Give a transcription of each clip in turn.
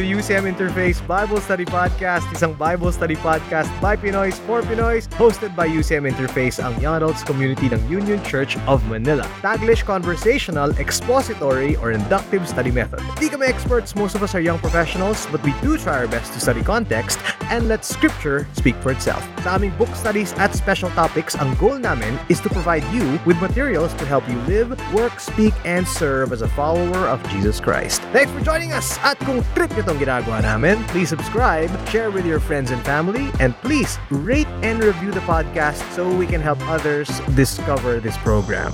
to UCM Interface Bible Study Podcast, isang Bible study podcast by Pinoys for Pinoys, hosted by UCM Interface, ang young adults community ng Union Church of Manila. Taglish conversational, expository, or inductive study method. Di kami experts, most of us are young professionals, but we do try our best to study context and let scripture speak for itself. Sa aming book studies at special topics, ang goal namin is to provide you with materials to help you live, work, speak, and serve as a follower of Jesus Christ. Thanks for joining us! At kung trip nyo tong ginagawa namin, please subscribe, share with your friends and family, and please rate and review the podcast so we can help others discover this program.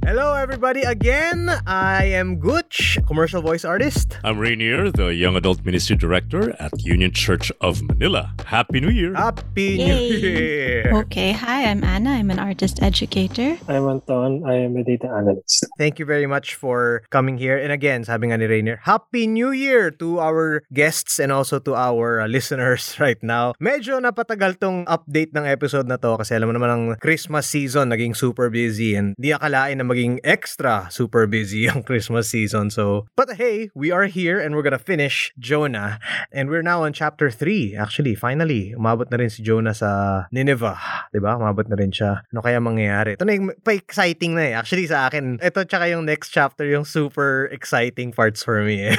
Hello, everybody. Again, I am Gooch, commercial voice artist. I'm Rainier, the Young Adult Ministry Director at Union Church of Manila. Happy New Year! Happy New Yay. Year! Okay, hi, I'm Anna. I'm an artist educator. I'm Anton. I am a data analyst. Thank you very much for coming here. And again, sabi nga ni Rainier, Happy New Year to our guests and also to our uh, listeners right now. Medyo napatagal tong update ng episode na to kasi alam mo naman ang Christmas season naging super busy and di akalain na maging extra super busy ang Christmas season. So, but hey, we are here and we're gonna finish Jonah. And we're now on chapter 3. Actually, finally, umabot na rin si Jonah sa Nineveh. ba? Umabot na rin siya. Ano kaya mangyayari? Ito na yung pa-exciting na eh. Actually, sa akin, ito tsaka yung next chapter yung super exciting parts for me eh.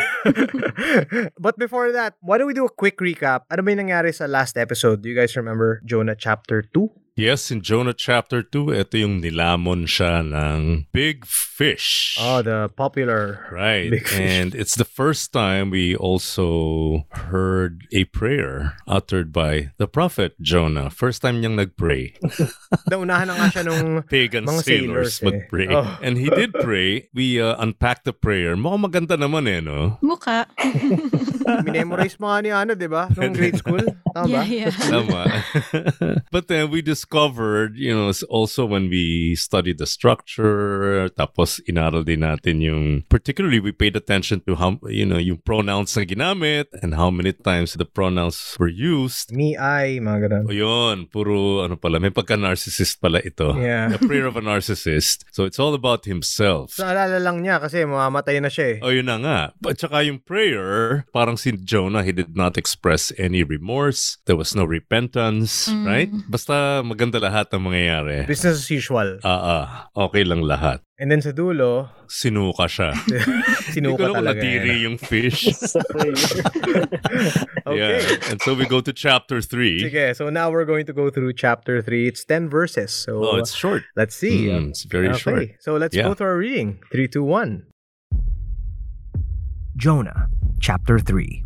But before that, why don't we do a quick recap? Ano ba yung nangyari sa last episode? Do you guys remember Jonah chapter 2? Yes, in Jonah chapter 2, ito yung nilamon siya ng big fish. Oh, the popular Right. Big fish. And it's the first time we also heard a prayer uttered by the prophet Jonah. First time niyang nagpray. Naunahan na nga siya nung Pagan Mga sailors, sailors eh. magpray. Oh. And he did pray. We uh, unpacked the prayer. Mukhang maganda naman eh, no? Mukha. minemorize mo nga ni ano, di ba? Nung grade school. Tama ba? yeah, yeah. Tama. but then we discovered, you know, also when we studied the structure, tapos inaral din natin yung, particularly we paid attention to how, you know, yung pronouns na ginamit and how many times the pronouns were used. Me, I, mga ganun. O yun, puro ano pala, may pagka-narcissist pala ito. Yeah. The prayer of a narcissist. So it's all about himself. So, alala lang niya kasi mamamatay na siya eh. Oh, yun na nga. At saka yung prayer, parang si Jonah, he did not express any remorse. There was no repentance, Mm. right? Basta maganda lahat ng mangyayari. Business as usual. Ah, ah, okay lang lahat. And then sa dulo, Sinuka siya. Hindi sinuka ko alam kung talaga yung fish. Okay. Yeah. And so we go to chapter 3. Sige, so now we're going to go through chapter 3. It's 10 verses. So Oh, it's short. let's see. Mm, it's very okay, short. so let's Yeah. go through our reading. 3, 2, 1. Jonah chapter 3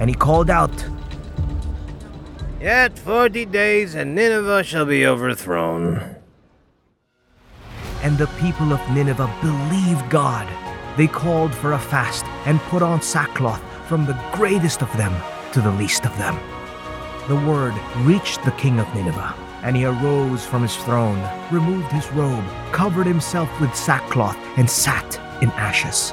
And he called out, Yet 40 days and Nineveh shall be overthrown. And the people of Nineveh believed God. They called for a fast and put on sackcloth from the greatest of them to the least of them. The word reached the king of Nineveh, and he arose from his throne, removed his robe, covered himself with sackcloth, and sat in ashes.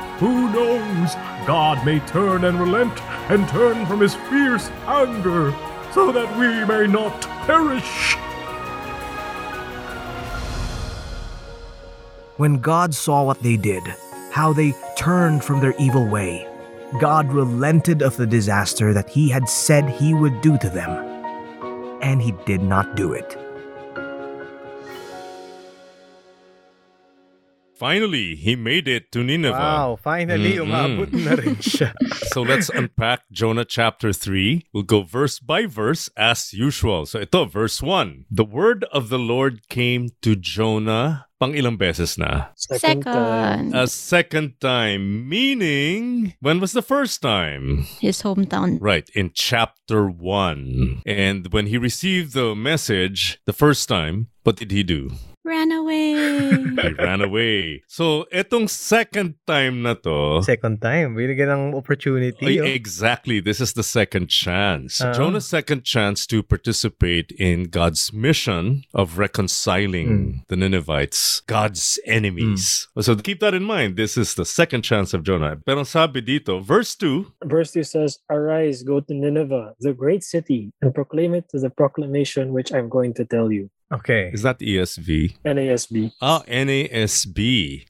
Who knows? God may turn and relent and turn from his fierce anger, so that we may not perish. When God saw what they did, how they turned from their evil way, God relented of the disaster that he had said he would do to them, and he did not do it. Finally, he made it to Nineveh. Wow, finally, Mm-mm. umabot na rin siya. So let's unpack Jonah chapter 3. We'll go verse by verse as usual. So ito, verse 1. The word of the Lord came to Jonah pang ilang beses na? Second. Second, A second time, meaning when was the first time? his hometown. Right, in chapter 1. And when he received the message the first time, what did he do? Ran away. He ran away. So, etong second time na to, Second time, binigyan ng opportunity. Ay, oh. exactly. This is the second chance. Ah. Jonah's second chance to participate in God's mission of reconciling the Ninevites, God's enemies. So keep that in mind. This is the second chance of Jonah. Pero sabi dito, verse 2, Verse 2 says, Arise, go to Nineveh, the great city, and proclaim it to the proclamation which I'm going to tell you. Okay. is that ESV? NASB. Ah, NASB.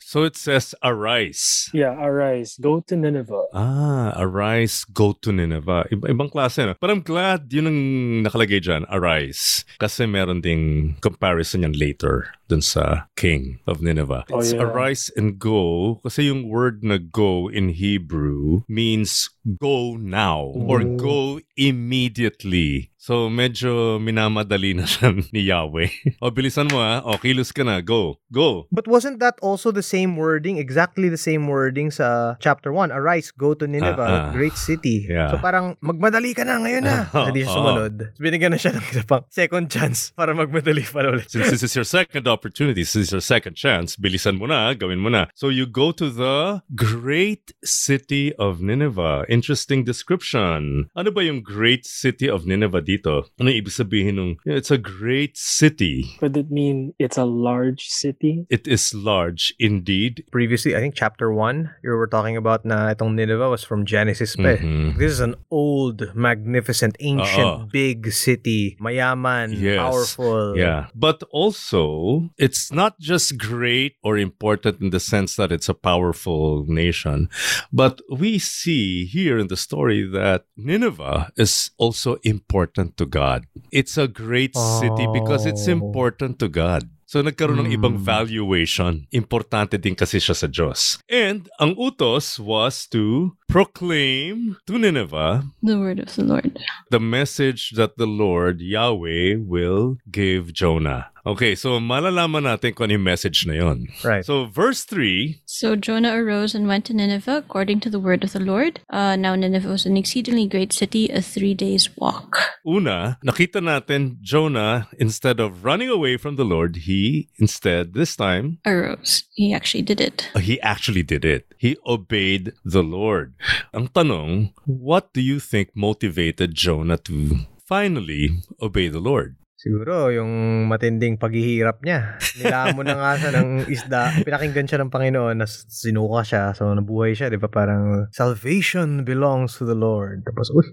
So it says, arise. Yeah, arise, go to Nineveh. Ah, arise, go to Nineveh. Iba, ibang klase, no? But I'm glad yun ang nakalagay dyan, arise. Kasi meron ding comparison yan later dun sa king of Nineveh. Oh, It's yeah. arise and go. Kasi yung word na go in Hebrew means go now or Mm. go immediately. So medyo minamadali na siya ni Yahweh. o bilisan mo ha. O kilos ka na. Go. Go. But wasn't that also the same wording, exactly the same wording sa chapter 1? Arise, go to Nineveh, Ah, ah. great city. Yeah. So parang magmadali ka na ngayon na. Ah, Hindi siya ah. sumunod. Binigyan na siya ng isa pang second chance para magmadali pa ulit. Since this is your second opportunity, this is your second chance, bilisan mo na, gawin mo na. So you go to the great city of Nineveh. Interesting description. Ano ba yung great city of Nineveh dito? Ano ibig sabihin nung, "Yeah, it's a great city. Would it mean it's a large city? It is large indeed. Previously, I think chapter 1, you were talking about na itong Nineveh was from Genesis pa. eh. Mhm. This is an old, magnificent, ancient, Oo. big city. Mayaman, Yes. powerful. Yeah. But also, it's not just great or important in the sense that it's a powerful nation, but we see here in the story that Nineveh is also important to God. It's a great city because it's Oh. important to God. So nagkaroon ng ibang Hmm. valuation. Importante din kasi siya sa Diyos. And ang utos was to proclaim to Nineveh the word of the Lord. the message that the Lord Yahweh will give Jonah. Okay, so malalaman natin kung ano yung message na yon. Right. So verse 3, So Jonah arose and went to Nineveh according to the word of the Lord. Uh, now Nineveh was an exceedingly great city, a three days walk. una, nakita natin Jonah, instead of running away from the Lord, he instead, this time, Arose. He actually did it. he actually did it. He obeyed the Lord. Ang tanong, what do you think motivated Jonah to finally obey the Lord? Siguro, yung matinding paghihirap niya. Nilamon na nga siya ng isda. Pinakinggan siya ng Panginoon na sinuka siya. So, nabuhay siya. Di ba? Parang, salvation belongs to the Lord. Tapos, uy,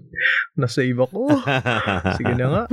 nasave ako. Sige na nga.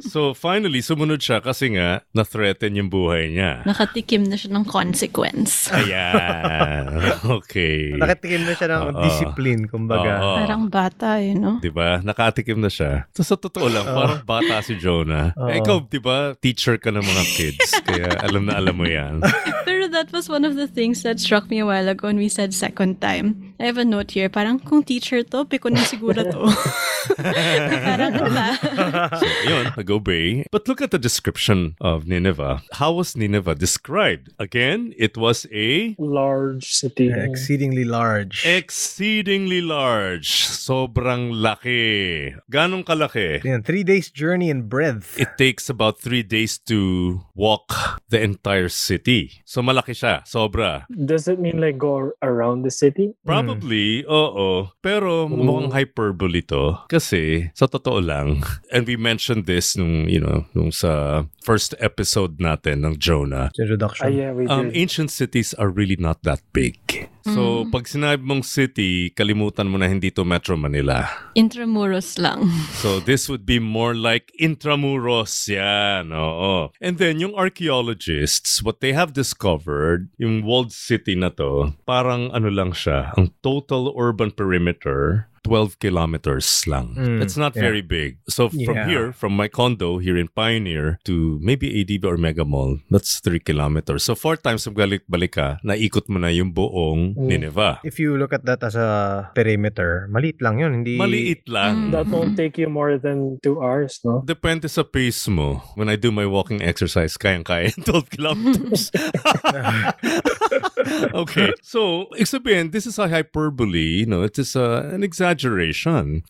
so finally, sumunod siya kasi nga na-threaten yung buhay niya. Nakatikim na siya ng consequence. Ayan. Okay. Nakatikim na siya ng Oo. discipline, kumbaga. Oo. Parang bata, you know? Di ba? Nakatikim na siya. So, sa totoo lang, Oo. parang bata si Jonah. Oo. Eh, ikaw, di ba, teacher ka ng mga kids. kaya alam na alam mo yan. Pero that was one of the things that struck me a while ago when we said second time. I have a note here, parang kung teacher to, piko na siguro to. parang ba? So, yun, nag-obey. But look at the description of Nineveh. How was Nineveh described? Again, it was a Large city. Exceedingly large. exceedingly large. Sobrang laki. Ganong kalaki? Yan, three days journey in breadth. It takes about three days to walk the entire city. So malaki siya. Sobra. Does it mean like go around the city? Probably, oo. Pero mukhang hyperbole to. Kasi, sa totoo lang, and we mentioned this nung, you know, nung sa first episode natin ng Jonah. Ah, Introduction. yeah, we Um, ancient cities are really not that big. So, pag sinabi mong city, kalimutan mo na hindi to Metro Manila. Intramuros lang. So, this would be more like Intramuros. Yan, oo. And then, yung archaeologists, what they have discovered, yung walled city na to, parang ano lang siya, ang total urban perimeter, 12 kilometers lang. Mm, It's not yeah. very big. So from Yeah. here, from my condo here in Pioneer to maybe ADB or Mega Mall, that's 3 kilometers. So four times balik-balik ka, naikot mo na yung buong Mm. Nineveh. If you look at that as a perimeter, maliit lang yun. Hindi... Maliit lang. Mm. That won't take you more than two hours, no? Depende sa pace mo. When I do my walking exercise, kayang-kaya yung 12 kilometers. okay. So, ibig sabihin, this is a hyperbole. You know, it is a, an exaggeration.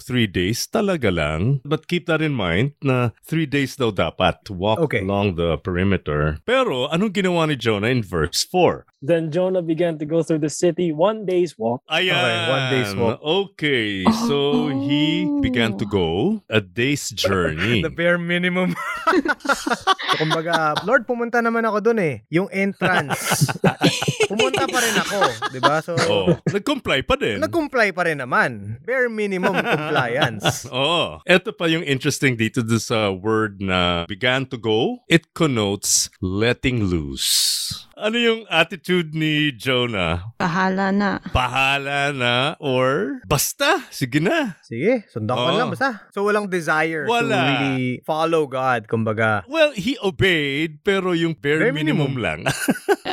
Three days talaga lang. But keep that in mind na three days daw dapat to walk Okay. along the perimeter. Pero, anong ginawa ni Jonah in verse 4? Then Jonah began to go through the city one day's walk. Ayan. Okay, one day's walk. Okay. So, he began to go a day's journey. The bare minimum. so, kumbaga, Lord, pumunta naman ako dun eh. Yung entrance. pumunta pa rin ako. Di ba? So, oh, nag-comply pa din. nag-comply pa rin naman. Bare minimum compliance. Oo. Ito pa yung interesting dito sa word na began to go. It connotes letting loose. Ano yung attitude ni Jonah? Bahala na. Bahala na or basta, sige na. Sige, sundan ko Oo. lang basta. So, walang desire to Wala. really follow God, kumbaga. Well, he obeyed pero yung bare, Bare minimum, minimum. lang.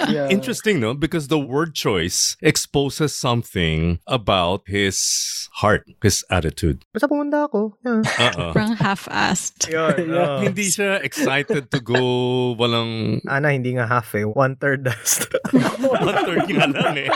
Yeah. Interesting, no? Because the word choice exposes something about his heart, his attitude. Basta pumunta ako. Yeah. Uh-uh. Parang half-assed. Yun. Yeah. Hindi siya excited to go walang Ana, hindi nga half eh. One-third dust. One-third nga lang eh.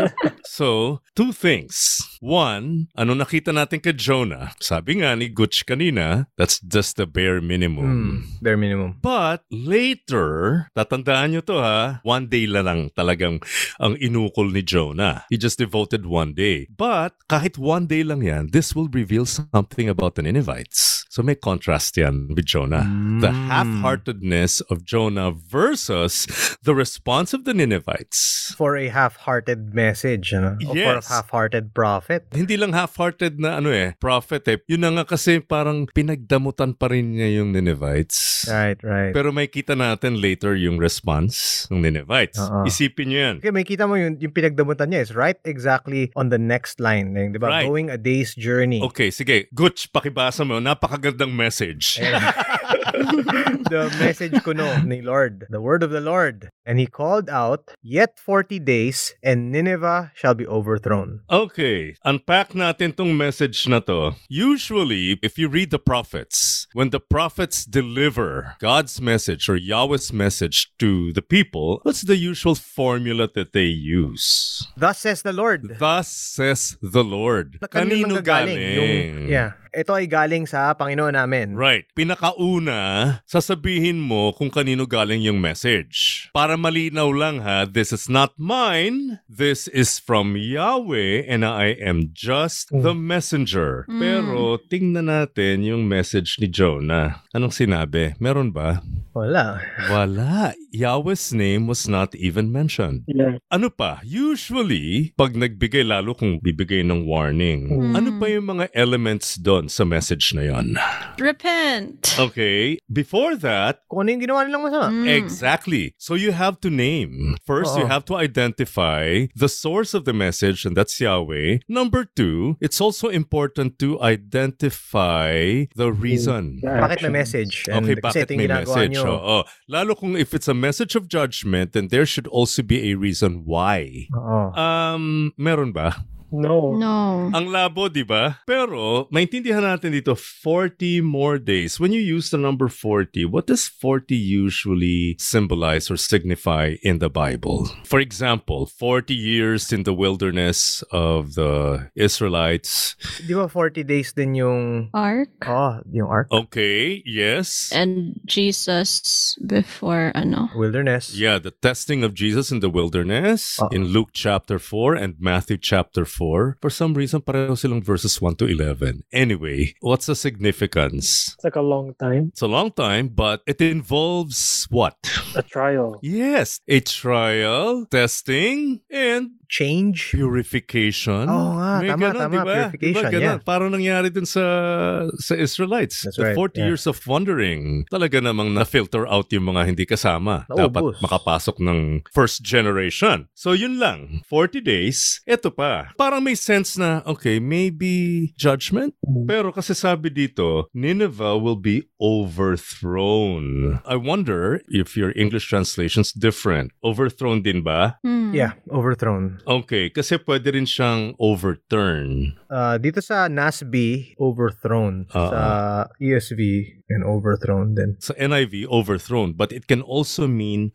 So, two things. One, ano nakita natin kay Jonah? Sabi nga ni Gutch kanina, that's just the bare minimum. Hmm, bare minimum. But later, tatandaan nyo to ha, one day lang lang talagang ang inukol ni Jonah. He just devoted one day. But kahit one day lang yan, this will reveal something about the Ninevites. So may contrast yan with Jonah. The Mm. half-heartedness of Jonah versus the response of the Ninevites. For a half-hearted message, ano? O for a Yes. half-hearted prophet. Hindi lang half-hearted na ano eh, prophet eh. Yun na nga kasi parang pinagdamutan pa rin niya yung Ninevites. Right, right. Pero may kita natin later yung response ng Ninevites. Oo. Isipin nyo yan. Okay, may kita mo yung, yung pinagdamutan niya is right exactly on the next line. Like, di ba? Right. Going a day's journey. Okay, sige. Gutch, pakibasa mo. Napakagandang message. the message ko no ni Lord, the word of the Lord. And he called out, Yet 40 days, and Nineveh shall be overthrown. Okay, unpack natin tong message na to. Usually, if you read the prophets, when the prophets deliver God's message or Yahweh's message to the people, what's the usual formula that they use? Thus says the Lord. Thus says the Lord. Kanino galing? Yung, yeah. Ito ay galing sa Panginoon namin. Right. Pinakauna, sasabihin mo kung kanino galing yung message. Para malinaw lang ha, this is not mine. This is from Yahweh and I am just the messenger. Mm. Pero tingnan natin yung message ni Jonah. Anong sinabi? Meron ba? Wala. Wala. Yahweh's name was not even mentioned. Yeah. Ano pa? Usually, pag nagbigay lalo kung bibigay ng warning, Mm. ano pa yung mga elements doon sa message na yon? Repent. Okay. Before that, Kung ano yung ginawa nilang masama. Mm. exactly. So you have to name. First, you Oo. have to identify the source of the message, and that's Yahweh. Number two, it's also important to identify the reason. Bakit may message? And Okay, bakit may message? nyo. Oo. Lalo kung if it's a message of judgment, then there should also be a reason why. Oo. Um, meron ba? No. No. Ang labo, di ba? Pero, maintindihan natin dito, 40 more days. When you use the number 40, what does 40 usually symbolize or signify in the Bible? For example, 40 years in the wilderness of the Israelites. Di ba 40 days din yung... Ark. Oh, yung ark? Okay, yes. And Jesus before ano. Wilderness. Yeah, the testing of Jesus in the wilderness Uh-oh. in Luke chapter 4 and Matthew chapter 4. For some reason, pareho silang verses 1 to 11. Anyway, what's the significance? It's like a long time. It's a long time, but it involves what? A trial. Yes, a trial, testing, and Change. purification. Oo nga, May tama, ganon, tama, diba? purification, Diba yeah. Parang nangyari din sa sa Israelites. That's the right, 40 yeah. years of wandering. Talaga namang na-filter out yung mga hindi kasama. Naubos. Dapat makapasok ng first generation. So yun lang. 40 days. Ito pa. Para parang may sense na, okay, maybe judgment? Pero kasi sabi dito, Nineveh will be overthrown. I wonder if your English translation's different. Overthrown din ba? Hmm. Yeah, overthrown. Okay, kasi pwede rin siyang overturn. Uh, dito sa NASB, overthrown. Oo. Sa ESV, and overthrown din. Sa NIV, overthrown. But it can also mean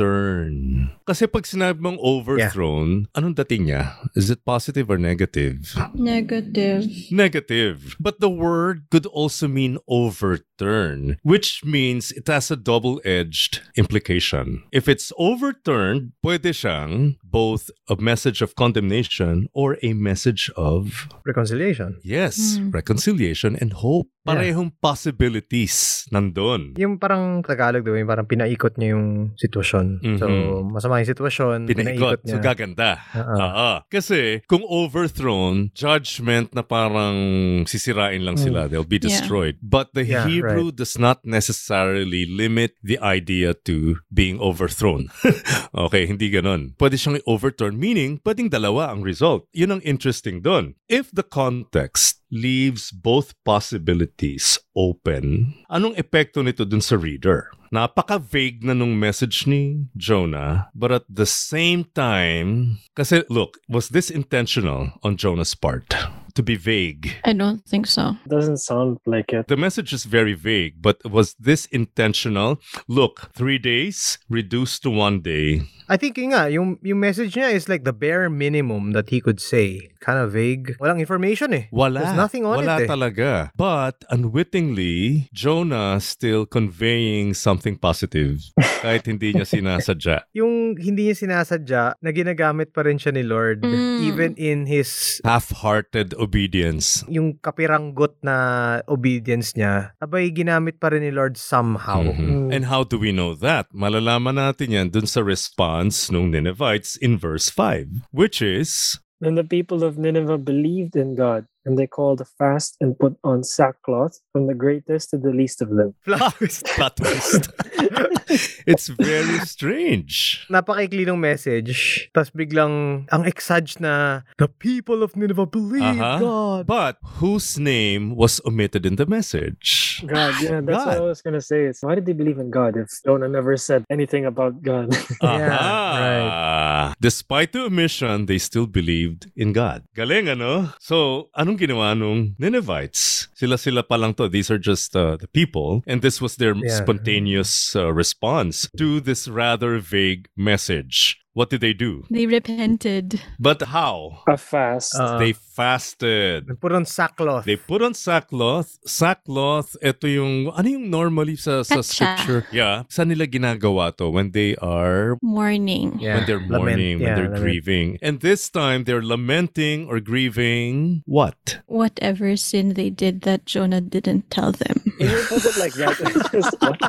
overturn. Kasi pag sinabi mong overthrown, anong dating niya? Is it positive or negative? Negative. Negative. But the word could also mean overturn, which means it has a double-edged implication. If it's overturned, pwede siyang both a message of condemnation or a message of, Reconciliation. yes, Hmm. reconciliation and hope. Parehong possibilities nandun. Yung parang Tagalog, diba? Yung parang pinaikot niya yung sitwasyon. So, Mhm. masama yung sitwasyon, Pinaikot. niya. So, gaganda. Oo. Oo. Kasi, kung overthrown, judgment na parang sisirain lang sila. They'll be Yeah. destroyed. But the Yeah, Hebrew does not necessarily limit the idea to being overthrown. okay, hindi ganon. Pwede siyang overturn, meaning pwedeng dalawa ang result. Yun ang interesting doon. If the context leaves both possibilities open, anong epekto nito dun sa reader? Napaka-vague na nung message ni Jonah, but at the same time, kasi look, was this intentional on Jonah's part? To be vague. I don't think so. Doesn't sound like it. The message is very vague, but was this intentional? Look, three days reduced to one day. I think yun nga, yung, yung message niya is like the bare minimum that he could say. Kind of vague. Walang information eh. Wala. There's nothing on Wala it eh. talaga. But unwittingly, Jonah still conveying something positive kahit hindi niya sinasadya. Yung hindi niya sinasadya, na ginagamit pa rin siya ni Lord Mm. even in his Half-hearted obedience. yung kapiranggot na obedience niya, abay ginamit pa rin ni Lord somehow. Mhm. And how do we know that? Malalaman natin yan dun sa response ng Ninevites in verse 5, which is, Then the people of Nineveh believed in God, and they called a fast and put on sackcloth from the greatest to the least of them. Twist. it's very strange. Napakaikli ng message. Tapos biglang ang exage na the people of Nineveh believe Uh-huh. God. But whose name was omitted in the message? God, yeah, that's what I God. was gonna say. It's why did they believe in God if Jonah never said anything about God? Yeah, Aha. Despite the omission, they still believed in God. Galing, ano? So, anong ginawa nung Ninevites? Sila-sila pa lang to. These are just uh, the people. And this was their Yeah. spontaneous uh, response to this rather vague message. What did they do? They repented. But how? a fast. Uh, they fasted. They put on sackcloth. They put on sackcloth. Sackcloth, ito yung, ano yung normally sa, sa scripture? Yeah. Saan nila ginagawa to? When they are Mourning. Yeah, when they're lament. mourning, when Yeah, they're lament. grieving. And this time they're lamenting or grieving what? Whatever sin they did that Jonah didn't tell them. Can you put it like that? Just what?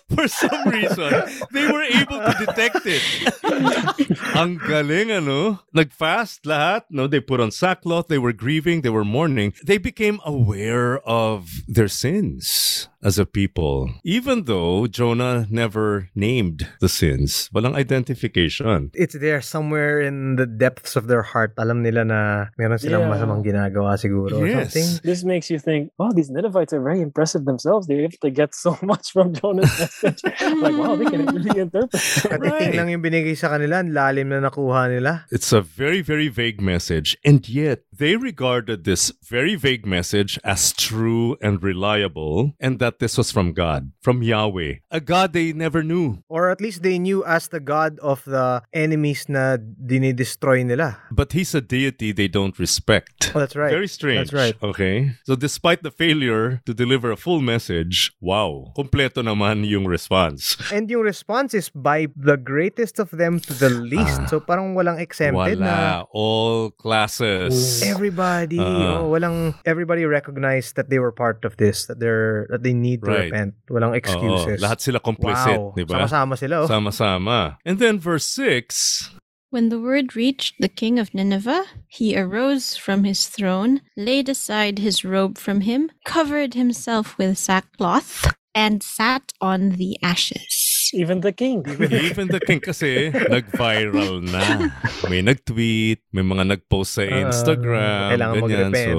For some reason, they were able to detect it. Ang galing, ano? Nag-fast lahat, no? They put on sackcloth, they were grieving, they were mourning. They became aware of their sins as a people. Even though Jonah never named the sins. Walang identification. It's there somewhere in the depths of their heart. Alam nila na meron silang Yeah. masamang ginagawa siguro Yes. something. this makes you think, wow, these Ninevites are very impressive themselves. They're able to get so much from Jonah's message. like, wow, they can mm. really interpret. Katiting Right. lang yung binigay sa kanila, ang lalim na nakuha nila. It's a very, very vague message. And yet, they regarded this very vague message as true and reliable, and that this was from God, from Yahweh, a God they never knew. Or at least they knew as the God of the enemies na dinidestroy nila. But He's a deity they don't respect. Oh, that's right. Very strange. That's right. Okay. So, despite the failure to deliver a full message, wow, kompleto naman yung response. And yung response is by the greatest of them to the least. Ah. so parang walang exempted na All classes. Everybody, Ah. oh, walang everybody recognized that they were part of this, that they're that they need to Right. repent. Walang Oo, excuses. lahat sila complicit, wow. di ba? Sama-sama sila. Oh. Sama-sama. And then verse 6, When the word reached the king of Nineveh, he arose from his throne, laid aside his robe from him, covered himself with sackcloth, and sat on the ashes. Even the king. Even the king kasi nag-viral na. May nag-tweet, may mga nag-post sa Instagram, kailangan ganyan. So,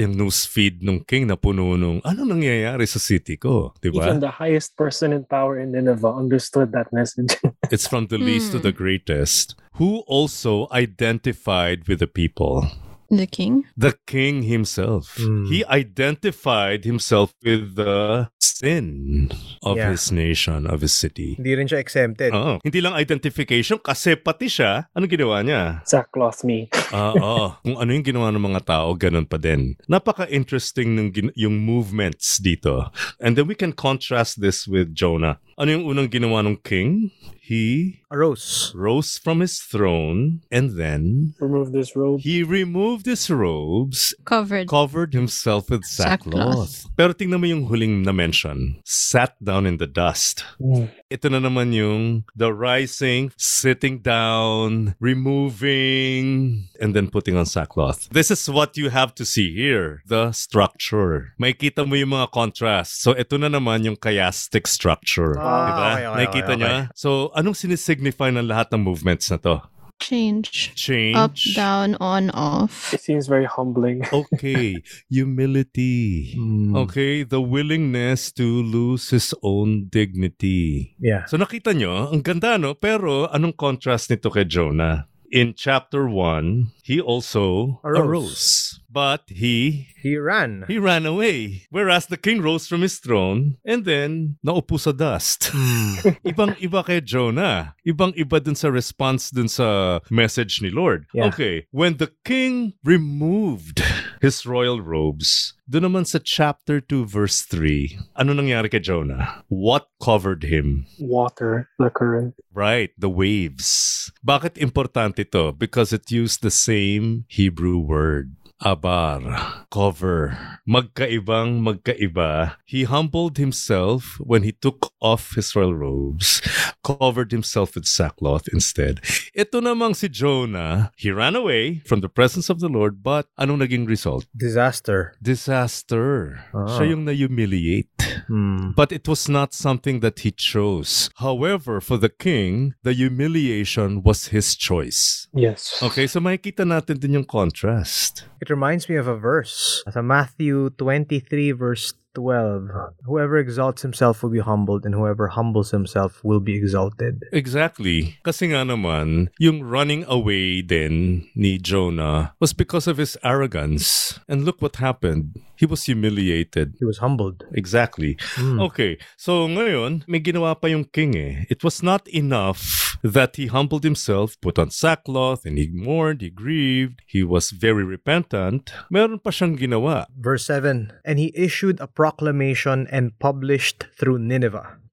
yung newsfeed nung king na puno nung, ano nangyayari sa city ko? Diba? Even the highest person in power in Nineveh understood that message. It's from the least to the greatest. Who also identified with the people. The king? The king himself. Hmm. He identified himself with the sin of Yeah. his nation, of his city. Hindi rin siya exempted. Oo. Hindi lang identification kasi pati siya, ano ginawa niya? Sackcloth me. Ah, oo. Kung ano yung ginawa ng mga tao, ganun pa din. Napaka-interesting ng gin- yung movements dito. And then we can contrast this with Jonah. Ano yung unang ginawa ng king? He Arose. rose from his throne and then Remove this robe. he removed his robes, Covered. covered himself with sackcloth. Sackcloth. Pero tingnan mo yung huling na mention. Sat down in the dust. Mm. Ito na naman yung the rising, sitting down, removing, and then putting on sackcloth. This is what you have to see here. The structure. May kita mo yung mga contrast. So ito na naman yung chiastic structure. Ah, diba? okay, okay, Nakikita okay, niya? So anong sinisignify ng lahat ng movements na to? Change. Change. Up, down, on, off. It seems very humbling. Okay. Humility. Hmm. Okay, the willingness to lose his own dignity. Yeah. So nakita nyo, ang ganda no? Pero anong contrast nito kay Jonah? In chapter 1, he also Arose. arose. But he He ran. he ran away. Whereas the king rose from his throne and then naupo sa dust. Ibang-iba kay Jonah. Ibang-iba dun sa response dun sa message ni Lord. Yeah. Okay, when the king removed his royal robes, doon naman sa chapter 2 verse 3, ano nangyari kay Jonah? What covered him? Water, the current. Right, the waves. Bakit importante to? Because it used the same Hebrew word. Abar, cover, magkaibang magkaiba. He humbled himself when he took off his royal robes, covered himself with sackcloth instead. Ito namang si Jonah, he ran away from the presence of the Lord, but anong naging result? Disaster. Disaster. Ah. Siya yung na-humiliate. Hmm. But it was not something that he chose. However, for the king, the humiliation was his choice. Yes. Okay, so makikita natin din yung contrast. It reminds me of a verse. Sa Matthew 23 verse 12. Whoever exalts himself will be humbled and whoever humbles himself will be exalted. Exactly. Kasi nga naman, yung running away din ni Jonah was because of his arrogance. And look what happened. He was humiliated. He was humbled. Exactly. Hmm. Okay, so ngayon, may ginawa pa yung king eh. It was not enough that he humbled himself, put on sackcloth, and he mourned, he grieved, he was very repentant. Meron pa siyang ginawa. Verse 7 And he issued a proclamation and published through Nineveh.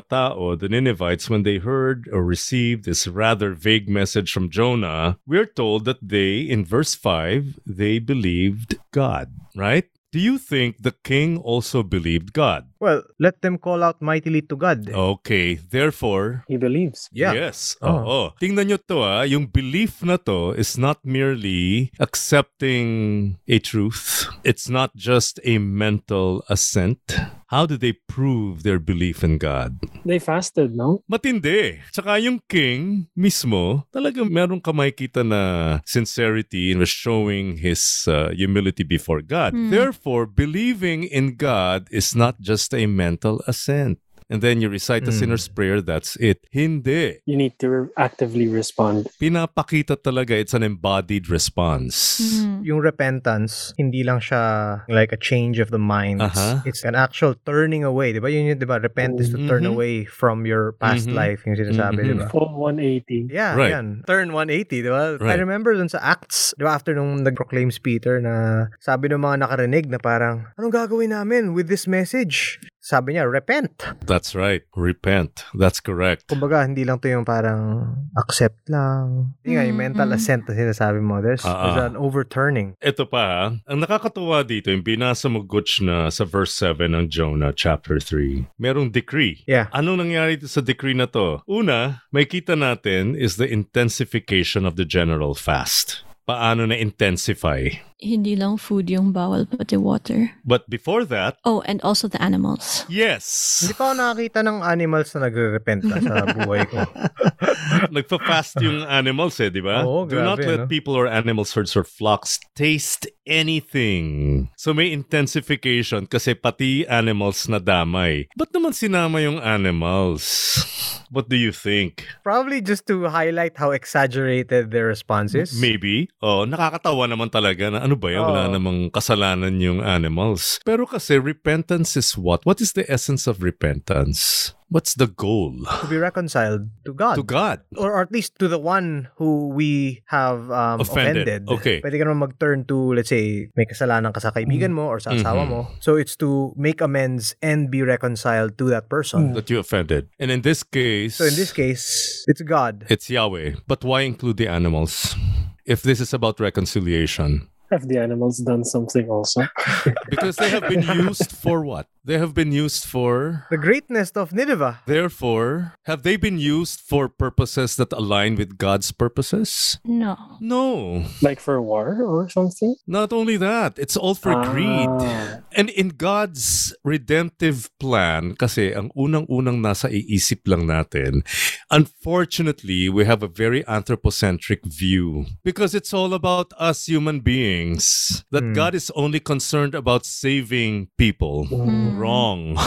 tao, the Ninevites, when they heard or received this rather vague message from Jonah, we're told that they, in verse 5, they believed God, right? Do you think the king also believed God? Well, let them call out mightily to God. Okay, therefore, He believes. Yeah. Yes. Oh. Oo. Tingnan nyo to ah, yung belief na to is not merely accepting a truth. It's not just a mental assent. How do they prove their belief in God? They fasted, no? Matindi. Tsaka yung king mismo, talagang meron ka makikita na sincerity in showing his uh, humility before God. Therefore, believing in God is not just a mental assent. And then you recite the Hmm. sinner's prayer, that's it. Hindi. You need to re- actively respond. Pinapakita talaga it's an embodied response. Mm. Yung repentance, hindi lang siya like a change of the mind. Aha. It's an actual turning away. Di ba yun yun, di ba? Repent is to turn Mhm. away from your past Mhm. life, yung sinasabi, di ba? Full 180. Yeah, Right. yan. Turn 180, di ba? I Right. remember dun sa Acts, di ba, after nung nag-proclaims Peter na sabi ng mga nakarinig na parang, anong gagawin namin with this message? Sabi niya, repent. That's right. Repent. That's correct. Kumbaga, hindi lang to yung parang accept lang. Hindi nga, yung Mm, mental assent na sinasabi mo. There's, Ah, there's ah. an overturning. Ito pa, ha, ang nakakatuwa dito, yung binasa mo, Gutch, na sa verse 7 ng Jonah chapter 3, merong decree. Yeah. Anong nangyari dito sa decree na to? Una, may kita natin is the intensification of the general fast. Paano na-intensify? Hindi lang food yung bawal, pati water. But before that, Oh, and also the animals. yes! Hindi pa ako nakakita ng animals na nagre-repent na sa buhay ko. Nagpa-fast yung animals eh, di ba? Oo, Do not let no? people or animals, herds, or flocks taste anything. So may intensification kasi pati animals na damay. Ba't naman sinama yung animals? What do you think? Probably just to highlight how exaggerated their response is. Maybe. Oh, nakakatawa naman talaga na ano ba yan? Wala namang kasalanan yung animals. Pero kasi repentance is what? What is the essence of repentance? What's the goal? To be reconciled to God. To God. or, or at least to the one who we have um, Offended. offended. Okay. Pwede ka naman mag-turn to, let's say, may kasalanan ka sa kaibigan mo or sa asawa Mhm. mo. So it's to make amends and be reconciled to that person. That you offended. And in this case, So in this case, it's God. It's Yahweh. But why include the animals? If this is about reconciliation. Have the animals done something also? Because they have been used for what? They have been used for. The greatness of Nineveh. Therefore, have they been used for purposes that align with God's purposes? No. No. like for war or something? Not only that, it's all for greed. Ah. And in God's redemptive plan, kasi ang unang-unang nasa iisip lang natin, unfortunately, we have a very anthropocentric view because it's all about us human beings. That Hmm. God is only concerned about saving people. Mm. Wrong.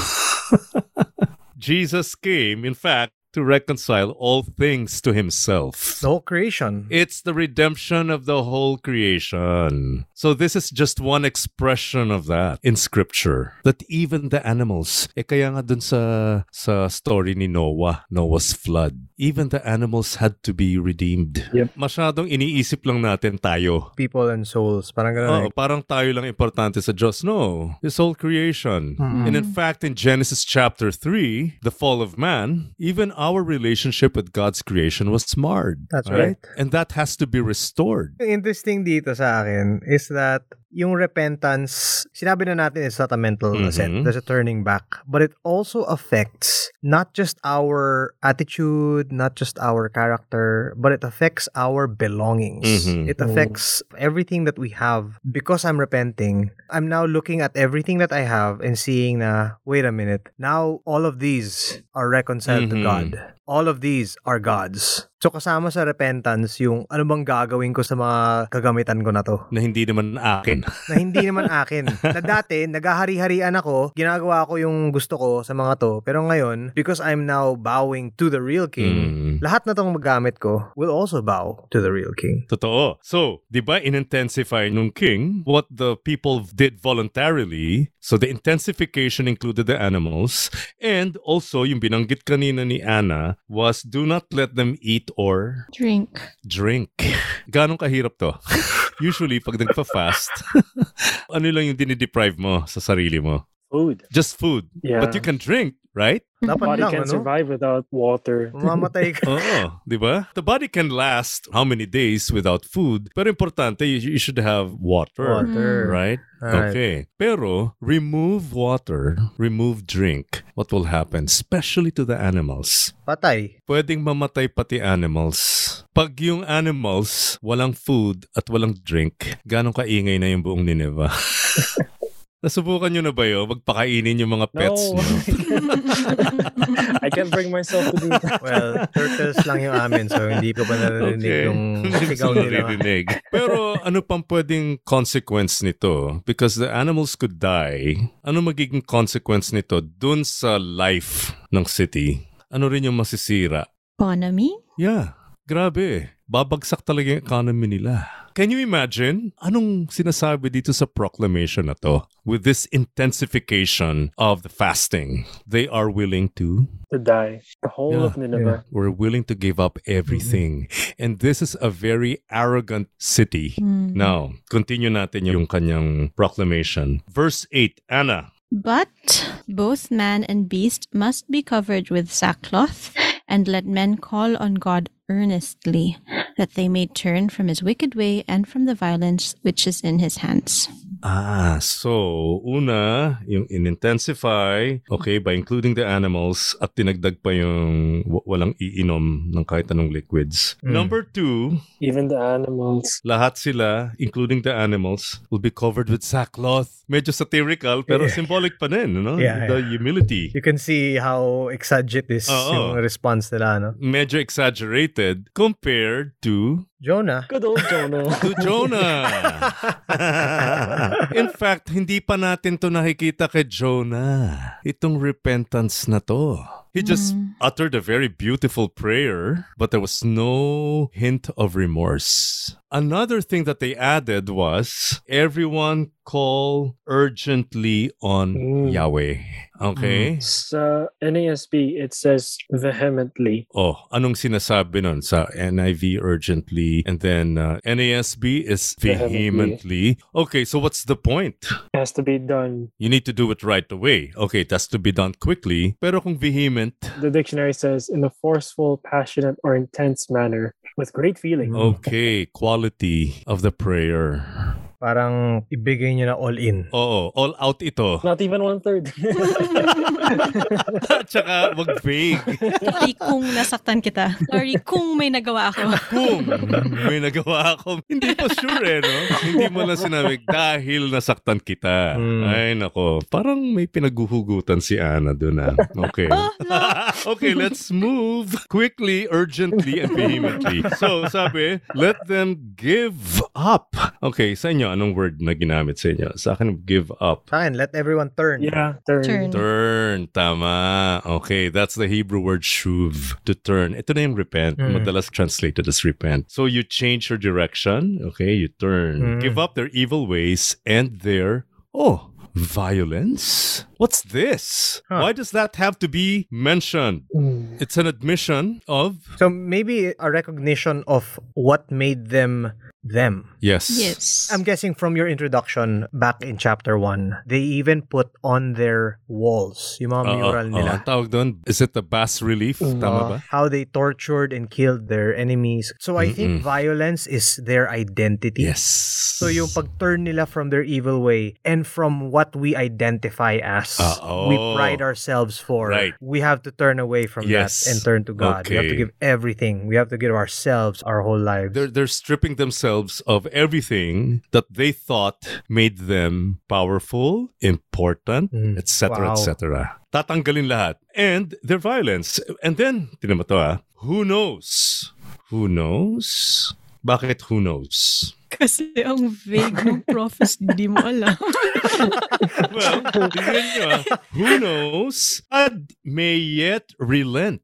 Jesus came, in fact, to reconcile all things to himself. The whole creation. It's the redemption of the whole creation. So this is just one expression of that in scripture. That even the animals, eh kaya nga dun sa, sa story ni Noah, Noah's flood, even the animals had to be redeemed. Yep. Masyadong iniisip lang natin tayo. People and souls. Parang ganun Oo, eh. parang tayo lang importante sa Diyos. No, this whole creation. Mm-mm. And in fact, in Genesis chapter 3, the fall of man, even our relationship with God's creation was marred. That's right. And that has to be restored. Interesting dito sa akin is that yung repentance, sinabi na natin is not a mental Mhm. assent. There's a turning back. But it also affects not just our attitude, not just our character, but it affects our belongings. Mhm. It affects everything that we have. Because I'm repenting, I'm now looking at everything that I have and seeing na, wait a minute, now all of these are reconciled to Mhm. God. All of these are God's. So kasama sa repentance yung ano bang gagawin ko sa mga kagamitan ko na to Na hindi naman akin. na hindi naman akin. Na dati, nagahari-harian ako, ginagawa ko yung gusto ko sa mga to. Pero ngayon, because I'm now bowing to the real king, Mm. lahat na tong magamit ko will also bow to the real king. Totoo. So, di ba in-intensify nung king what the people did voluntarily? So, the intensification included the animals. And also, yung binanggit kanina ni Anna was do not let them eat or Drink. drink. Ganong kahirap to? Usually, pag nagpa-fast, ano lang yung dinideprive mo sa sarili mo? Food. Just food. Yeah. But you can drink, right? Dapat Body lang, can ano? survive without water. Mamamatay ka. Oo, di ba? The body can last how many days without food, pero importante, you, you should have water. Water. Right? Right. Okay. Pero, remove water, remove drink. What will happen? Especially to the animals. Patay. Pwedeng mamatay pati animals. Pag yung animals, walang food at walang drink, ganong kaingay na yung buong Nineveh. Nasubukan nyo na ba yun? Magpakainin yung mga pets No. nyo? I can't bring myself to do that. Well, turtles lang yung amin so hindi ko pa narinig yung Hindi sigaw nila. naririnig. Pero ano pang pwedeng consequence nito? Because the animals could die. Ano magiging consequence nito dun sa life ng city? Ano rin yung masisira? Economy? Yeah, grabe. Babagsak talaga yung economy nila. Can you imagine? Anong sinasabi dito sa proclamation na to? With this intensification of the fasting, they are willing to To die. The whole Yeah, of Nineveh. we're willing to give up everything. And this is a very arrogant city. Mm. Now, continue natin yung kanyang proclamation. Verse 8, Anna, But both man and beast must be covered with sackcloth, and let men call on God earnestly, that they may turn from his wicked way and from the violence which is in his hands. Ah, so una, yung in-intensify, okay, by including the animals at tinagdag pa yung w- walang iinom ng kahit anong liquids. Mm. Number two, Even the animals. lahat sila, including the animals, will be covered with sackcloth. Medyo satirical, pero Yeah. symbolic pa din, no? Yeah, the humility. You can see how exaggerate is Oo. yung response nila, no? Medyo exaggerated compared to Jonah. Good old Jonah. to Jonah. In fact, hindi pa natin to nakikita kay Jonah. Itong repentance na to. He just uttered a very beautiful prayer, but there was no hint of remorse. Another thing that they added was everyone call urgently on Mm. Yahweh. Okay? Sa NASB, it says vehemently. Oh, anong sinasabi nun sa NIV urgently and then uh, NASB is vehemently. Okay, so what's the point? has to be done. You need to do it right away. Okay, it has to be done quickly. Pero kung vehement, The dictionary says in a forceful, passionate, or intense manner with great feeling. okay, quality of the prayer. Parang ibigay nyo na all in. Oo, all out ito. Not even one third. Tsaka wag vague. Sorry kung nasaktan kita. Sorry kung may nagawa ako. Kung may nagawa ako, hindi pa sure eh, no? Hindi mo lang sinabi, dahil nasaktan kita. Mm. Ay, nako. Parang may pinaguhugutan si Ana doon ah. Okay. okay, let's move quickly, urgently, and vehemently. So, sabi, let them give up. Okay, sa inyo, anong word na ginamit sa inyo? Sa akin, give up. Fine, let everyone turn. yeah, turn. Turn. Turn, tama. Okay, that's the Hebrew word shuv, to turn. Ito na yung repent. Mm. Madalas translated as repent. So you change your direction, okay, you turn. Mm. Give up their evil ways and their, oh, violence? What's this? Huh. Why does that have to be mentioned? Mm. It's an admission of, So maybe a recognition of what made them them. yes. Yes. I'm guessing from your introduction back in chapter 1, they even put on their walls, yung mga Oo, mural oo. nila. Ang tawag doon, is it the bas relief? Tama Uh, ba? how they tortured and killed their enemies. So I think violence is their identity. Yes. So yung pag-turn nila from their evil way and from what we identify as, Ah, we pride ourselves for, Right. we have to turn away from Yes. that and turn to God. We have to give everything. We have to give ourselves, our whole lives. They're they're stripping themselves of everything that they thought made them powerful, important, Mm. etc., Wow. etc. Tatanggalin lahat. And their violence. And then, tinan mo to ah, who knows? Who knows? Bakit who knows? Kasi ang vague ng prophecy, hindi mo alam. Well, tingnan nyo ah. Who knows? God may yet relent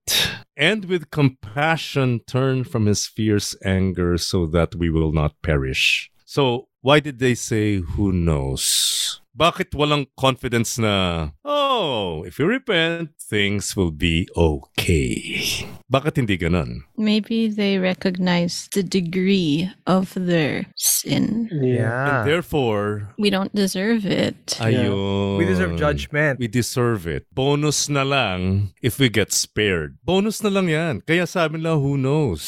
and with compassion turn from his fierce anger so that we will not perish. So, why did they say who knows? Bakit walang confidence na, oh, if you repent, things will be okay. Bakit hindi ganun? Maybe they recognize the degree of their sin. yeah. And therefore, We don't deserve it. ayun. we deserve judgment. We deserve it. Bonus na lang if we get spared. Bonus na lang yan. Kaya sabi nila, who knows?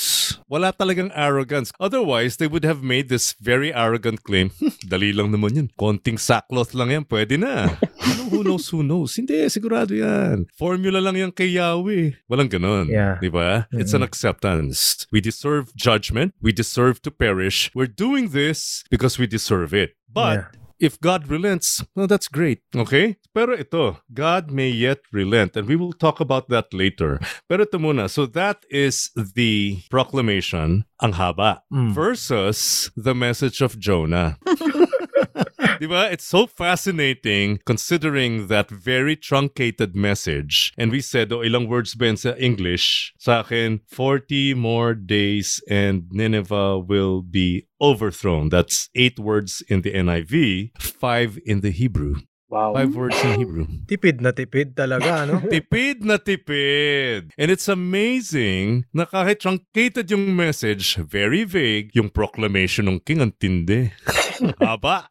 Wala talagang arrogance. Otherwise, they would have made this very arrogant claim. "Hmm, Dali lang naman yun. Konting sackcloth lang yan. Pwede na. Ano, who knows, who knows? Hindi, sigurado yan. Formula lang yan kay Yahweh. Walang ganun. Yeah. Di ba? It's an acceptance. We deserve judgment. We deserve to perish. We're doing this because we deserve it. But Yeah. if God relents, well, that's great. Okay? Pero ito, God may yet relent. And we will talk about that later. Pero ito muna. So that is the proclamation, ang haba, Mm. versus the message of Jonah. Diba? It's so fascinating considering that very truncated message. And we said, oh, ilang words ba sa English? Sa akin, 40 more days and Nineveh will be overthrown. That's eight words in the NIV, five in the Hebrew. Wow. Five words in Hebrew. Tipid na tipid talaga, no? Tipid na tipid. And it's amazing na kahit truncated yung message, very vague, yung proclamation ng king ang tindi. haba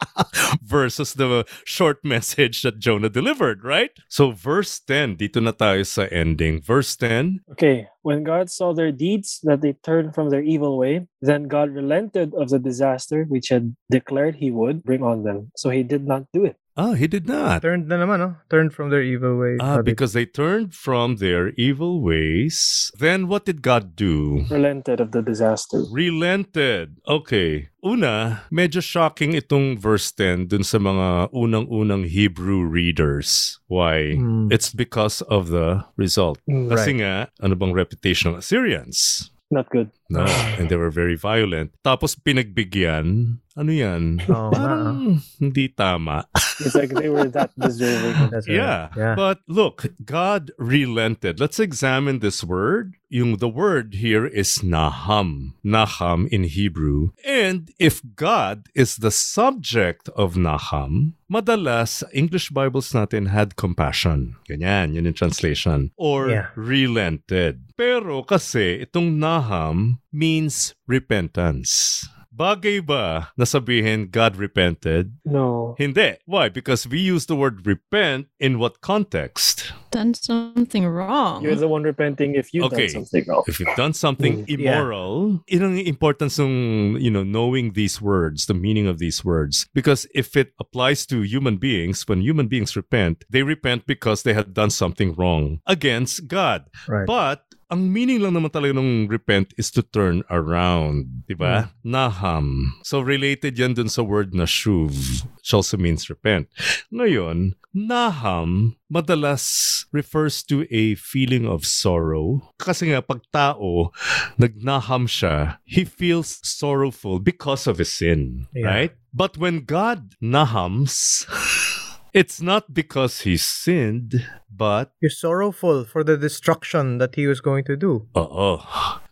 versus the short message that Jonah delivered, right? So verse 10, dito na tayo sa ending. Verse 10, Okay, when God saw their deeds, that they turned from their evil way, then God relented of the disaster which had declared he would bring on them. So he did not do it. Ah, he did not. Turned na naman, no? Turned from their evil ways. Ah, because they turned from their evil ways. Then what did God do? Relented of the disaster. Relented. Okay. Una, medyo shocking itong verse 10 dun sa mga unang-unang Hebrew readers. Why? Hmm. It's because of the result. Mm, Kasi nga, ano bang reputation ng Assyrians? Not good. No, and they were very violent. Tapos pinagbigyan, ano yan? Nga, Parang hindi tama. It's like they were that deserving. That's right. Yeah. Yeah. But look, God relented. Let's examine this word. Yung the word here is naham. Naham in Hebrew. And if God is the subject of naham, madalas English Bibles natin had compassion. Ganyan, yun yung translation. Or Yeah. relented. Pero kasi itong naham means repentance. Bagay ba na sabihin God repented? No. Hindi. Why? Because we use the word repent in what context? Done something wrong. You're the one repenting if you've Okay. done something wrong. If you've done something Mm, yeah. immoral, yun ang importance ng, you know, knowing these words, the meaning of these words. Because if it applies to human beings, when human beings repent, they repent because they had done something wrong against God. Right. But ang meaning lang naman talaga ng repent is to turn around, di ba? Naham. So related yan dun sa word na shuv, which also means repent. Ngayon, naham madalas refers to a feeling of sorrow. Kasi nga pag tao nagnaham siya, he feels sorrowful because of his sin, Yeah. right? But when God nahams, it's not because he sinned, but You're sorrowful for the destruction that he was going to do. Oo.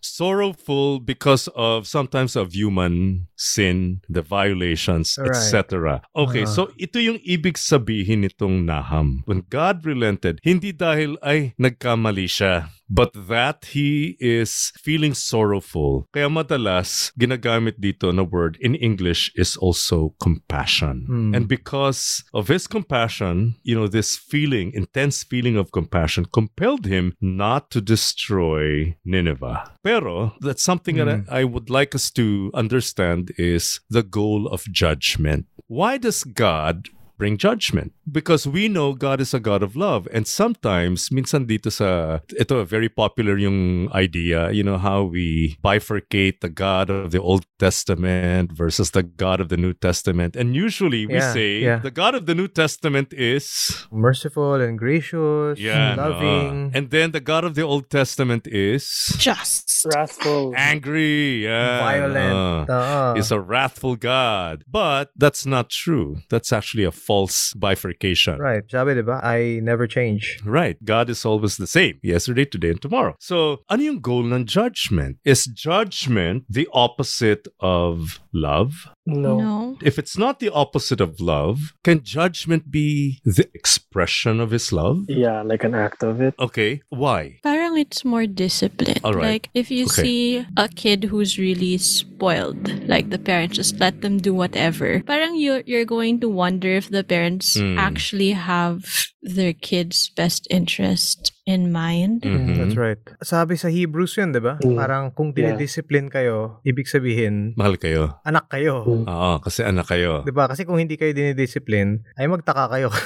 Sorrowful because of sometimes of human sin, the violations, Right. etc. Okay, Ah. so ito yung ibig sabihin nitong naham. When God relented, hindi dahil ay nagkamali siya, but that he is feeling sorrowful. Kaya madalas, ginagamit dito na word in English is also compassion. Hmm. And because of his compassion, you know, this feeling, intense feeling of compassion compelled him not to destroy Nineveh. Pero that's something that I I would like us to understand is the goal of judgment. Why does God bring judgment? Because we know God is a God of love. And sometimes, minsan dito sa, ito, a very popular yung idea, you know, how we bifurcate the God of the Old Testament versus the God of the New Testament. And usually we Yeah, say yeah. the God of the New Testament is Merciful and gracious, yeah, loving. no. and then the God of the Old Testament is Just. Wrathful. angry, yeah, violent. no. Oo. is a wrathful God. But that's not true. That's actually a false bifurcation. Right. Sabi, di ba? I never change. Right. God is always the same. Yesterday, today, and tomorrow. So, ano yung goal ng judgment? Is judgment the opposite of love? No. No. If it's not the opposite of love, can judgment be the expression of his love? Yeah, like an act of it. Okay. Why? Parang it's more disciplined. All right. Like if you Okay. see a kid who's really spoiled, like the parents just let them do whatever. Parang you're you're going to wonder if the parents Mm. actually have their kid's best interest in mind. Mhm. That's right. Sabi sa Hebrews yun, di ba? Mm. Parang kung Yeah. dinidiscipline kayo, ibig sabihin, Mahal kayo. anak kayo. Mm. Oo, kasi anak kayo. Di ba? Kasi kung hindi kayo dinidiscipline, ay magtaka kayo.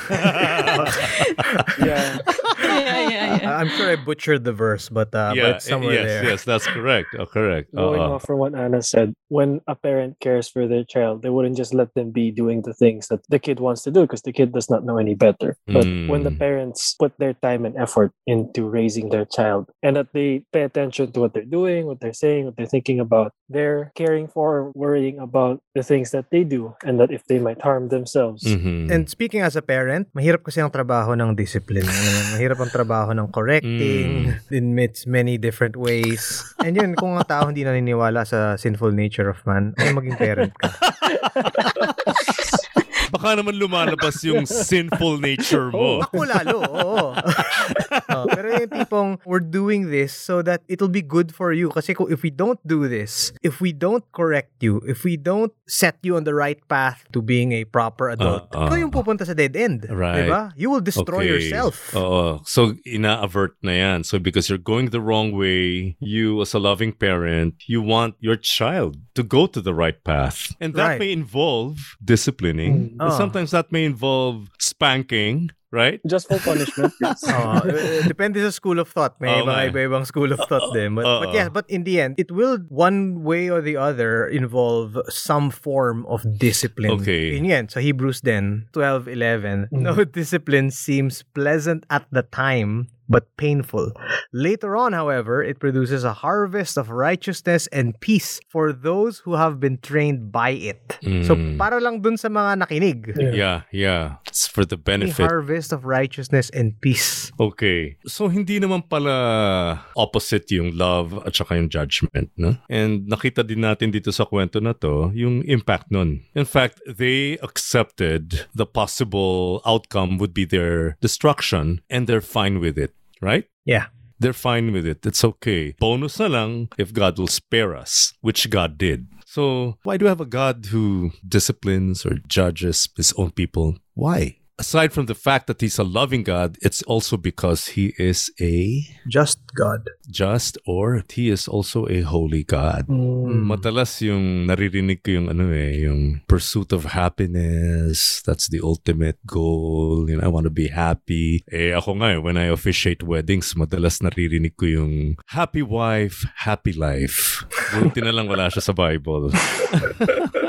Yeah. yeah, yeah, yeah. I'm sure I butchered the verse, but, uh, but it's somewhere yes, there. yes, that's correct. Oh, correct. Going Oo. off from what Anna said, when a parent cares for their child, they wouldn't just let them be doing the things that the kid wants to do because the kid does not know any better. But when the Mm. parents put their time and effort into raising their child and that they pay attention to what they're doing, what they're saying, what they're thinking about, they're caring for, worrying about the things that they do and that if they might harm themselves. Mhm. And speaking as a parent, mahirap kasi ang trabaho ng discipline. Mahirap ang trabaho ng correcting in its many different ways. And yun, kung ang tao hindi naniniwala sa sinful nature of man, ay maging parent ka. Baka naman lumalabas yung sinful nature mo. Ako lalo, oo. Oh, pero yung tipong, we're doing this so that it'll be good for you. Kasi kung if we don't do this, if we don't correct you, if we don't set you on the right path to being a proper adult, Uh, uh. ikaw yung pupunta sa dead end. Right. Diba? You will destroy Okay. yourself. Oo. So, ina-avert na yan. So, because you're going the wrong way, you as a loving parent, you want your child to go to the right path. And that Right. may involve disciplining. Mm. Oh. Sometimes that may involve spanking, right? Just for punishment. yes. Oo. Eh, depende sa school of thought. May Oo nga mga eh. iba-ibang school of thought din. But, but yeah, but in the end, it will one way or the other involve some form of discipline. Okay. In the end, so Hebrews then, 12, 11. No discipline seems pleasant at the time, but painful. Later on, however, it produces a harvest of righteousness and peace for those who have been trained by it. So, Mm. para lang dun sa mga nakinig. Yeah, yeah. It's for the A benefit. harvest of righteousness and peace. Okay. So, hindi naman pala opposite yung love at saka yung judgment, no? And nakita din natin dito sa kwento na to, yung impact nun. In fact, they accepted the possible outcome would be their destruction and they're fine with it, right? Yeah. They're fine with it. It's okay. Bonus na lang if God will spare us, which God did. So, why do we have a God who disciplines or judges his own people? Why? Aside from the fact that he's a loving God, it's also because he is a Just God. just or he is also a holy God. Mm. Madalas yung naririnig ko yung ano eh, yung pursuit of happiness, that's the ultimate goal. You know, I want to be happy. Eh ako nga eh, when I officiate weddings, madalas naririnig ko yung happy wife, happy life. Buti na lang wala siya sa Bible.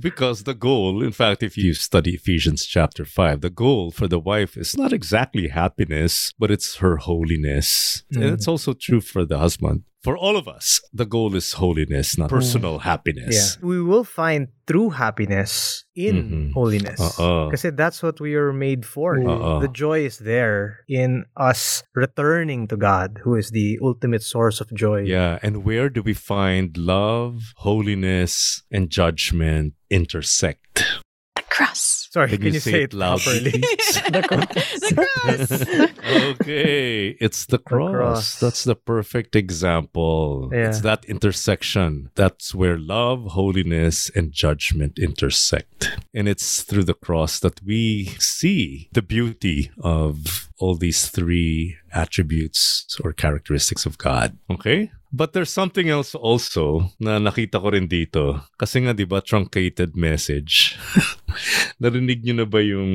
because the goal, in fact, if you study Ephesians chapter 5, the goal for the wife is not exactly happiness, but it's her holiness. And mm. it's also true for the husband. For all of us, the goal is holiness, not personal Yeah. happiness. We will find true happiness in Mhm. holiness. Oo. Kasi that's what we are made for. Oo. The joy is there in us returning to God, who is the ultimate source of joy. Yeah, and where do we find love, holiness, and judgment intersect? The cross. Sorry, Can can, you you, say say, it it loudly, properly? the cross. okay, it's the cross. cross. That's the perfect example. Yeah. It's that intersection. That's where love, holiness, and judgment intersect. And it's through the cross that we see the beauty of all these three attributes or characteristics of God. Okay? But there's something else also na nakita ko rin dito. Kasi nga, di ba, truncated message. Narinig nyo na ba yung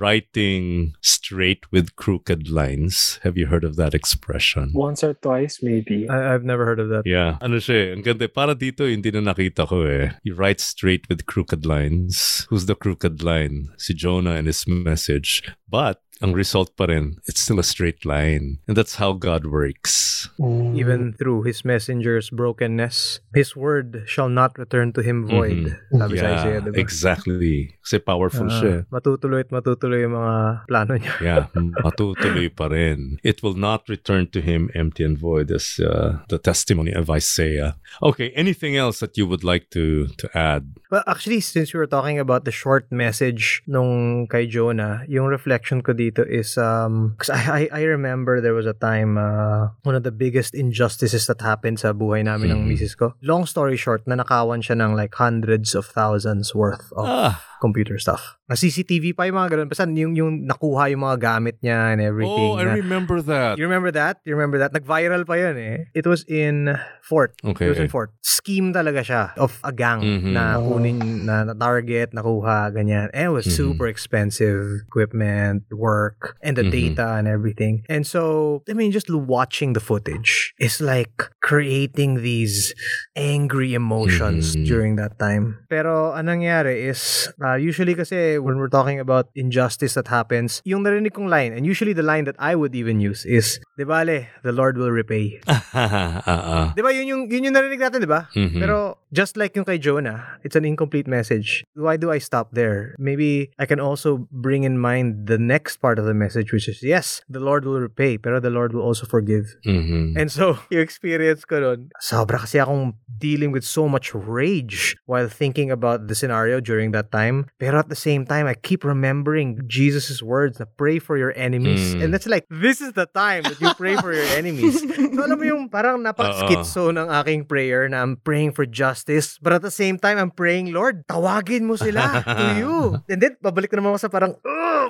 writing straight with crooked lines? Have you heard of that expression? Once or twice, maybe. I, I've never heard of that. Yeah. Ano siya eh, Ang ganda. Para dito, hindi na nakita ko eh. He writes straight with crooked lines. Who's the crooked line? Si Jonah and his message. But, ang result pa rin, it's still a straight line. And that's how God works. Mm. Even through his messenger's brokenness, his word shall not return to him void. Sabi sa Isaiah, diba? exactly. Kasi powerful Ah, siya. matutuloy at matutuloy yung mga plano niya. Yeah, matutuloy pa rin. It will not return to him empty and void as uh, the testimony of Isaiah. Okay, anything else that you would like to to add? Well, actually, since we were talking about the short message nung kay Jonah, yung reflection ko dito is, um, cause I, I, I remember there was a time, uh, one of the biggest injustices that happened sa buhay namin ng Mhm. misis ko. Long story short, nanakawan siya ng like hundreds of thousands worth of Ah, computer stuff. Na CCTV pa yung mga ganun. Basta yung, yung nakuha yung mga gamit niya and everything. oh, I na- remember that. You remember that? You remember that? Nag-viral pa yun eh. It was in Fort. Okay. It was in Fort. Scheme talaga siya of a gang Mhm. na kunin, na, na target, nakuha, ganyan. And it was Mhm. super expensive equipment, work, and the Mhm. data and everything. And so, I mean, just watching the footage is like creating these angry emotions Mhm. during that time. Pero anong nangyari is, uh, usually kasi when we're talking about injustice that happens, yung narinig kong line, and usually the line that I would even use is, di bale, the Lord will repay. uh-uh. Di ba, yun yung, yun yung narinig natin, di ba? Mhm. Pero just like yung kay Jonah, it's an incomplete message. Why do I stop there? Maybe I can also bring in mind the next part of the message, which is yes, the Lord will repay, pero the Lord will also forgive. Mhm. And so, yung experience ko nun. Sobra kasi akong dealing with so much rage while thinking about the scenario during that time. Pero at the same time, I keep remembering Jesus' words na pray for your enemies. Mm. And that's like, this is the time that you pray for your enemies. So alam mo yung parang napaka-schizo ng aking prayer na I'm praying for justice. But at the same time, I'm praying, Lord, tawagin mo sila to you. And then, babalik na naman ako sa parang, oh,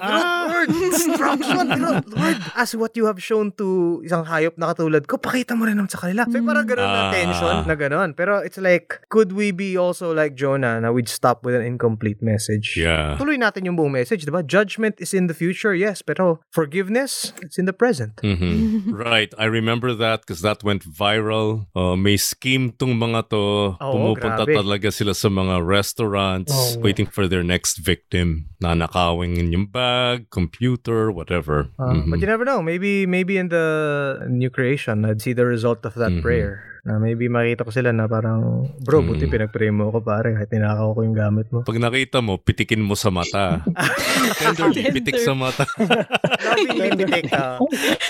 pero Lord, destruction. Pero Lord, as what you have shown to isang hayop na katulad ko, pakita mo rin naman sa kanila. So parang ganun na Ah. tension na ganun. Pero it's like, could we be also like Jonah na we'd stop with an incomplete message? Yeah. Tuloy natin yung buong message, di ba? Judgment is in the future, yes. Pero forgiveness, it's in the present. Mhm. right. I remember that because that went viral. Uh, may scheme tong mga to. Oo, Pumupunta grabe. talaga sila sa mga restaurants Oo. waiting for their next victim. Nanakawing in yung bag, computer, whatever. Uh, Mhm. But you never know. Maybe maybe in the new creation, I'd see the result of that Mhm. prayer. Na maybe makita ko sila na parang, bro, buti Mhm. pinag-pray mo ako pare kahit ninakaw ko yung gamit mo. Pag nakita mo, pitikin mo sa mata. Tenderly, pitik sa mata. Lovingly pitik. ah.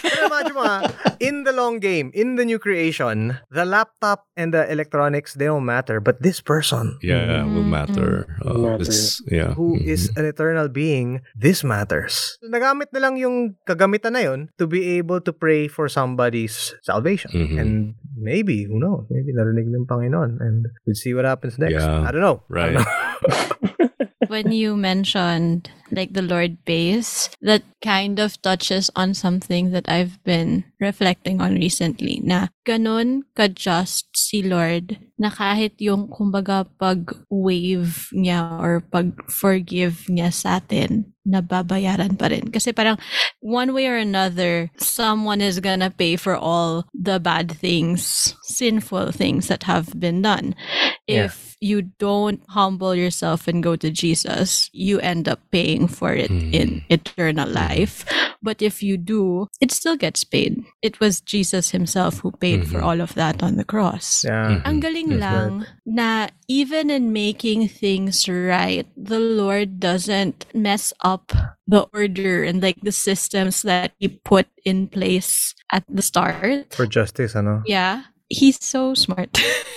Pero imagine mo ah, in the long game, in the new creation, the laptop and the electronics, they don't matter. But this person, yeah, will matter. Uh, Matter. it's- yeah. who Mhm. is an eternal being, this matters. Nagamit na lang yung kagamitan na yun to be able to pray for somebody's salvation. Mhm. And maybe, who knows, maybe narinig ng Panginoon and we'll see what happens next. Yeah. I don't know. I Right. don't know. when you mentioned like the Lord base, that kind of touches on something that I've been reflecting on recently. Na ganun ka-just si Lord na kahit yung kumbaga pag-wave niya or pag-forgive niya sa atin, nababayaran pa rin. Kasi parang one way or another, someone is gonna pay for all the bad things, sinful things that have been done. Yeah. If you don't humble yourself and go to Jesus, you end up paying for it in eternal life. But if you do, it still gets paid. It was Jesus himself who paid for Mhm. all of that on the cross. Yeah. Ang galing That's lang na even in making things right, the Lord doesn't mess up the order and like the systems that he put in place at the start. For justice, ano? Yeah. He's so smart.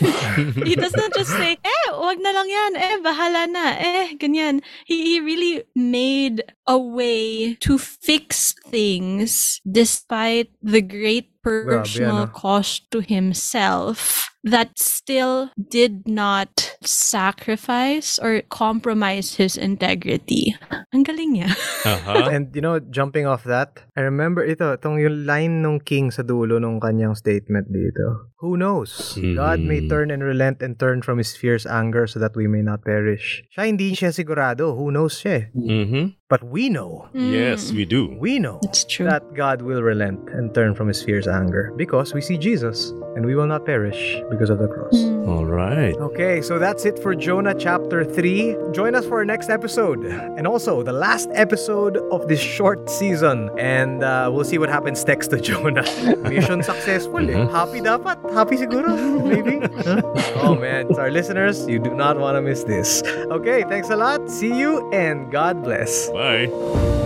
he doesn't just say, eh, wag na lang yan. Eh, bahala na. Eh, ganyan. He, he really made a way to fix things despite the great personal ano? cost to himself that still did not sacrifice or compromise his integrity. Ang galing niya. Uh-huh. And you know, jumping off that, I remember ito, itong yung line nung king sa dulo nung kanyang statement dito. Who knows? God may turn and relent and turn from His fierce anger so that we may not perish. Siya hindi siya sigurado. Who knows siya? eh. Mhm. But we know. Yes, we do. We know It's true. that God will relent and turn from His fierce anger because we see Jesus and we will not perish because of the cross. Mm. All right. Okay, so that's it for Jonah chapter 3. Join us for our next episode and also the last episode of this short season. And uh, we'll see what happens next to Jonah. Mission successful eh. Mhm. Happy dapat. Happy siguro. Maybe. Oh man, to our listeners, you do not want to miss this. Okay, thanks a lot. See you and God bless. Bye.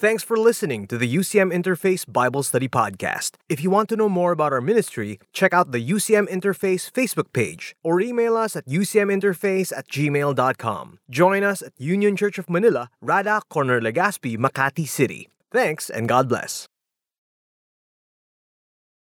Thanks for listening to the UCM Interface Bible Study Podcast. If you want to know more about our ministry, check out the UCM Interface Facebook page or email us at ucminterface at gmail.com. Join us at Union Church of Manila, Rada, Corner Legazpi, Makati City. Thanks and God bless.